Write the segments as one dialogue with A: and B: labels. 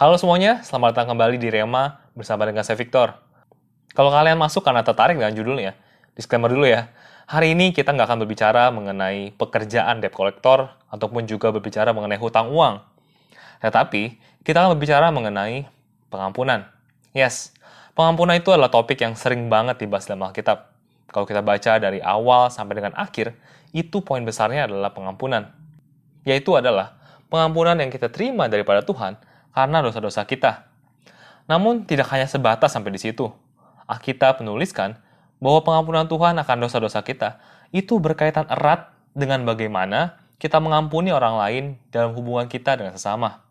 A: Halo semuanya, selamat datang kembali di Rema bersama dengan saya Victor. Kalau kalian masuk karena tertarik dengan judulnya, disclaimer dulu ya. Hari ini kita nggak akan berbicara mengenai pekerjaan debt collector ataupun juga berbicara mengenai hutang uang. Tetapi, kita akan berbicara mengenai pengampunan. Yes, pengampunan itu adalah topik yang sering banget dibahas dalam Alkitab. Kalau kita baca dari awal sampai dengan akhir, itu poin besarnya adalah pengampunan. Yaitu adalah pengampunan yang kita terima daripada Tuhan karena dosa-dosa kita. Namun tidak hanya sebatas sampai di situ. Alkitab menuliskan bahwa pengampunan Tuhan akan dosa-dosa kita itu berkaitan erat dengan bagaimana kita mengampuni orang lain dalam hubungan kita dengan sesama.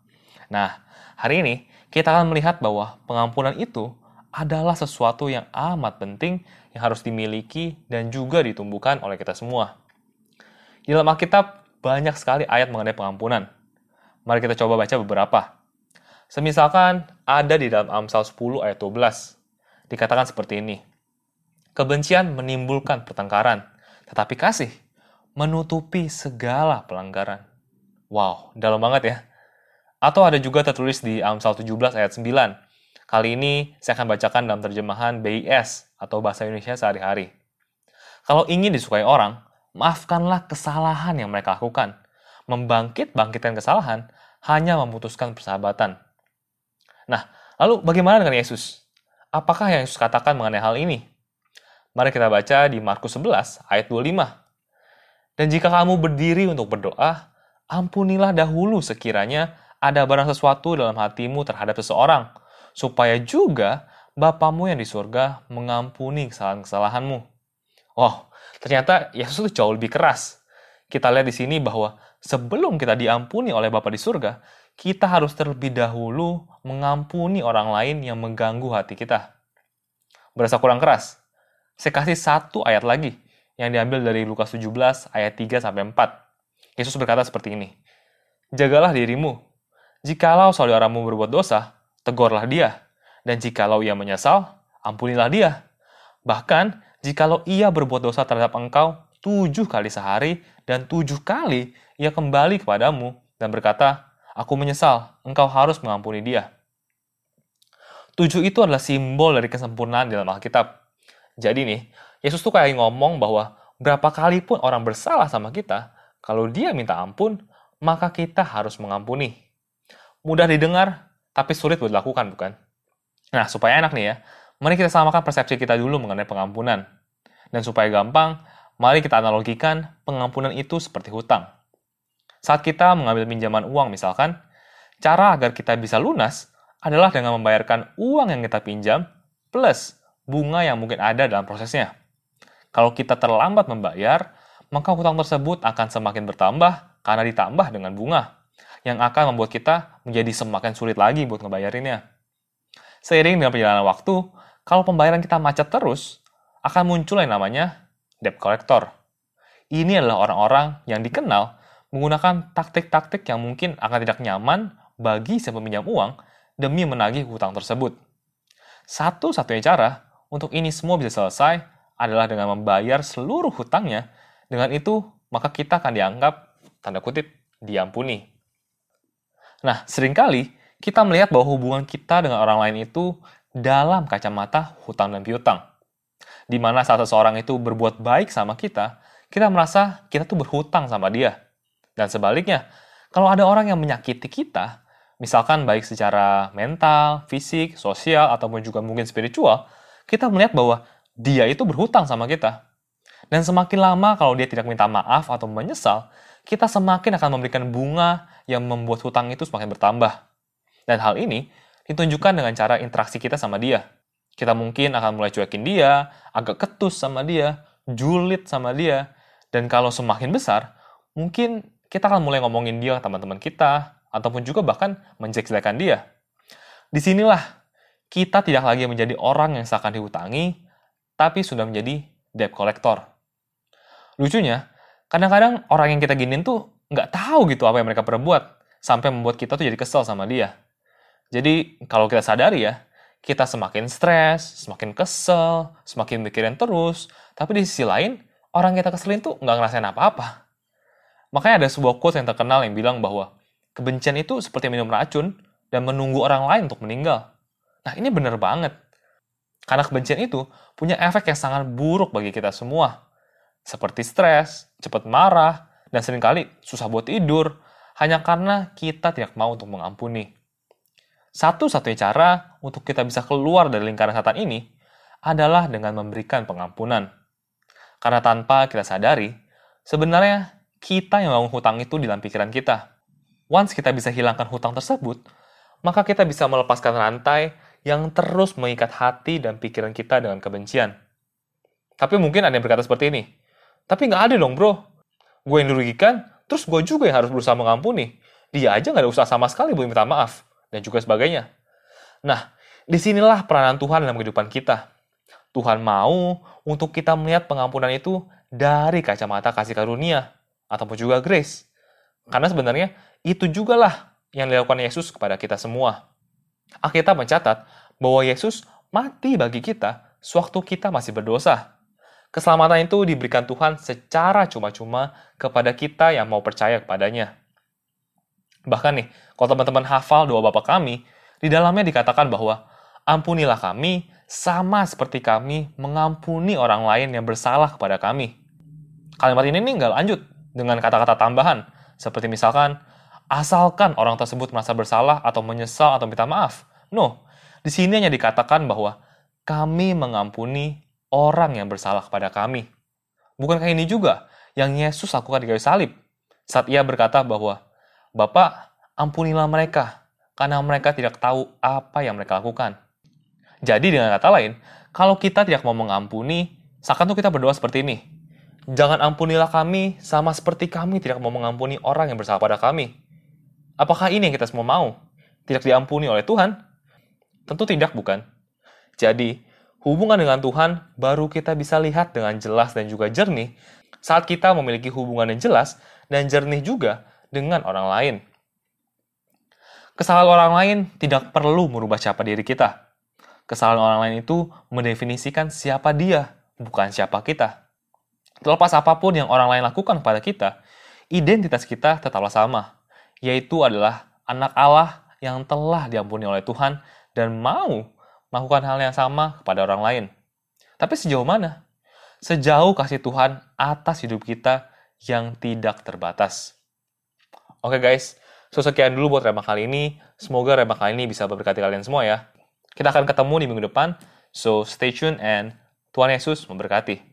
A: Nah, hari ini kita akan melihat bahwa pengampunan itu adalah sesuatu yang amat penting yang harus dimiliki dan juga ditumbuhkan oleh kita semua. Di dalam Alkitab banyak sekali ayat mengenai pengampunan. Mari kita coba baca beberapa. Semisalkan ada di dalam Amsal 10 ayat 12. Dikatakan seperti ini. Kebencian menimbulkan pertengkaran, tetapi kasih menutupi segala pelanggaran. Wow, dalam banget ya. Atau ada juga tertulis di Amsal 17 ayat 9. Kali ini saya akan bacakan dalam terjemahan BIS atau Bahasa Indonesia sehari-hari. Kalau ingin disukai orang, maafkanlah kesalahan yang mereka lakukan. Membangkit-bangkitkan kesalahan hanya memutuskan persahabatan. Nah, lalu bagaimana dengan Yesus? Apakah yang Yesus katakan mengenai hal ini? Mari kita baca di Markus 11 ayat 25. Dan jika kamu berdiri untuk berdoa, ampunilah dahulu sekiranya ada barang sesuatu dalam hatimu terhadap seseorang, supaya juga Bapamu yang di surga mengampuni kesalahan-kesalahanmu. Wow, ternyata Yesus itu jauh lebih keras. Kita lihat di sini bahwa sebelum kita diampuni oleh Bapa di surga, kita harus terlebih dahulu mengampuni orang lain yang mengganggu hati kita. Berasa kurang keras? Saya kasih satu ayat lagi yang diambil dari Lukas 17 ayat 3 sampai 4. Yesus berkata seperti ini. Jagalah dirimu. Jikalau saudaramu berbuat dosa, tegurlah dia. Dan jikalau ia menyesal, ampunilah dia. Bahkan, jikalau ia berbuat dosa terhadap engkau tujuh kali sehari dan tujuh kali ia kembali kepadamu dan berkata, Aku menyesal, engkau harus mengampuni dia. Tujuh itu adalah simbol dari kesempurnaan dalam Alkitab. Jadi nih, Yesus tuh kayak ngomong bahwa berapa kali pun orang bersalah sama kita, kalau dia minta ampun, maka kita harus mengampuni. Mudah didengar, tapi sulit buat dilakukan, bukan? Nah, supaya enak nih ya, mari kita samakan persepsi kita dulu mengenai pengampunan. Dan supaya gampang, mari kita analogikan pengampunan itu seperti hutang. Saat kita mengambil pinjaman uang misalkan, cara agar kita bisa lunas adalah dengan membayarkan uang yang kita pinjam plus bunga yang mungkin ada dalam prosesnya. Kalau kita terlambat membayar, maka hutang tersebut akan semakin bertambah karena ditambah dengan bunga, yang akan membuat kita menjadi semakin sulit lagi buat ngebayarinnya. Seiring dengan perjalanan waktu, kalau pembayaran kita macet terus, akan muncul yang namanya debt collector. Ini adalah orang-orang yang dikenal menggunakan taktik-taktik yang mungkin akan tidak nyaman bagi si peminjam uang demi menagih hutang tersebut. Satu-satunya cara untuk ini semua bisa selesai adalah dengan membayar seluruh hutangnya. Dengan itu, maka kita akan dianggap, tanda kutip, diampuni. Nah, sering kali kita melihat bahwa hubungan kita dengan orang lain itu dalam kacamata hutang dan piutang. Di mana saat seseorang itu berbuat baik sama kita, kita merasa kita tuh berhutang sama dia. Dan sebaliknya, kalau ada orang yang menyakiti kita, misalkan baik secara mental, fisik, sosial, ataupun juga mungkin spiritual, kita melihat bahwa dia itu berhutang sama kita. Dan semakin lama kalau dia tidak minta maaf atau menyesal, kita semakin akan memberikan bunga yang membuat hutang itu semakin bertambah. Dan hal ini ditunjukkan dengan cara interaksi kita sama dia. Kita mungkin akan mulai cuekin dia, agak ketus sama dia, julid sama dia, dan kalau semakin besar, mungkin kita akan mulai ngomongin dia ke teman-teman kita, ataupun juga bahkan menjelek-jelekan dia. Di sinilah kita tidak lagi menjadi orang yang seakan dihutangi, tapi sudah menjadi debt collector. Lucunya, kadang-kadang orang yang kita giniin tuh nggak tahu gitu apa yang mereka perbuat, sampai membuat kita tuh jadi kesel sama dia. Jadi, kalau kita sadari ya, kita semakin stres, semakin kesel, semakin mikirin terus, tapi di sisi lain, orang kita keselin tuh nggak ngerasain apa-apa. Makanya ada sebuah quote yang terkenal yang bilang bahwa kebencian itu seperti minum racun, dan menunggu orang lain untuk meninggal. Nah, ini benar banget. Karena kebencian itu punya efek yang sangat buruk bagi kita semua. Seperti stres, cepat marah, dan sering kali susah buat tidur, hanya karena kita tidak mau untuk mengampuni. Satu-satunya cara untuk kita bisa keluar dari lingkaran setan ini adalah dengan memberikan pengampunan. Karena tanpa kita sadari, sebenarnya kita yang bangun hutang itu di dalam pikiran kita. Once kita bisa hilangkan hutang tersebut, maka kita bisa melepaskan rantai yang terus mengikat hati dan pikiran kita dengan kebencian. Tapi mungkin ada yang berkata seperti ini, tapi nggak ada dong bro, gue yang dirugikan, terus gue juga yang harus berusaha mengampuni. Dia aja nggak ada usaha sama sekali buat minta maaf dan juga sebagainya. Nah, di sinilah peranan Tuhan dalam kehidupan kita. Tuhan mau untuk kita melihat pengampunan itu dari kacamata kasih karunia ataupun juga grace. Karena sebenarnya itu juga lah yang dilakukan Yesus kepada kita semua. Alkitab mencatat bahwa Yesus mati bagi kita sewaktu kita masih berdosa. Keselamatan itu diberikan Tuhan secara cuma-cuma kepada kita yang mau percaya kepadanya. Bahkan nih, kalau teman-teman hafal doa Bapa kami, di dalamnya dikatakan bahwa ampunilah kami sama seperti kami mengampuni orang lain yang bersalah kepada kami. Kalimat ini nih nggak lanjut dengan kata-kata tambahan, seperti misalkan, asalkan orang tersebut merasa bersalah atau menyesal atau minta maaf. No, di sini hanya dikatakan bahwa kami mengampuni orang yang bersalah kepada kami. Bukankah ini juga yang Yesus lakukan di kayu salib? Saat ia berkata bahwa Bapak, ampunilah mereka, karena mereka tidak tahu apa yang mereka lakukan. Jadi dengan kata lain, kalau kita tidak mau mengampuni, seakan tuh kita berdoa seperti ini. Jangan ampunilah kami sama seperti kami tidak mau mengampuni orang yang bersalah pada kami. Apakah ini yang kita semua mau? Tidak diampuni oleh Tuhan? Tentu tidak, bukan? Jadi, hubungan dengan Tuhan baru kita bisa lihat dengan jelas dan juga jernih saat kita memiliki hubungan yang jelas dan jernih juga dengan orang lain. Kesalahan orang lain tidak perlu merubah siapa diri kita. Kesalahan orang lain itu mendefinisikan siapa dia, bukan siapa kita. Terlepas apa pun yang orang lain lakukan kepada kita, identitas kita tetaplah sama, yaitu adalah anak Allah yang telah diampuni oleh Tuhan dan mau melakukan hal yang sama kepada orang lain. Tapi sejauh mana? Sejauh kasih Tuhan atas hidup kita yang tidak terbatas. Oke guys, so sekian dulu buat remah kali ini. Semoga remah kali ini bisa memberkati kalian semua ya. Kita akan ketemu di minggu depan, so stay tune and Tuhan Yesus memberkati.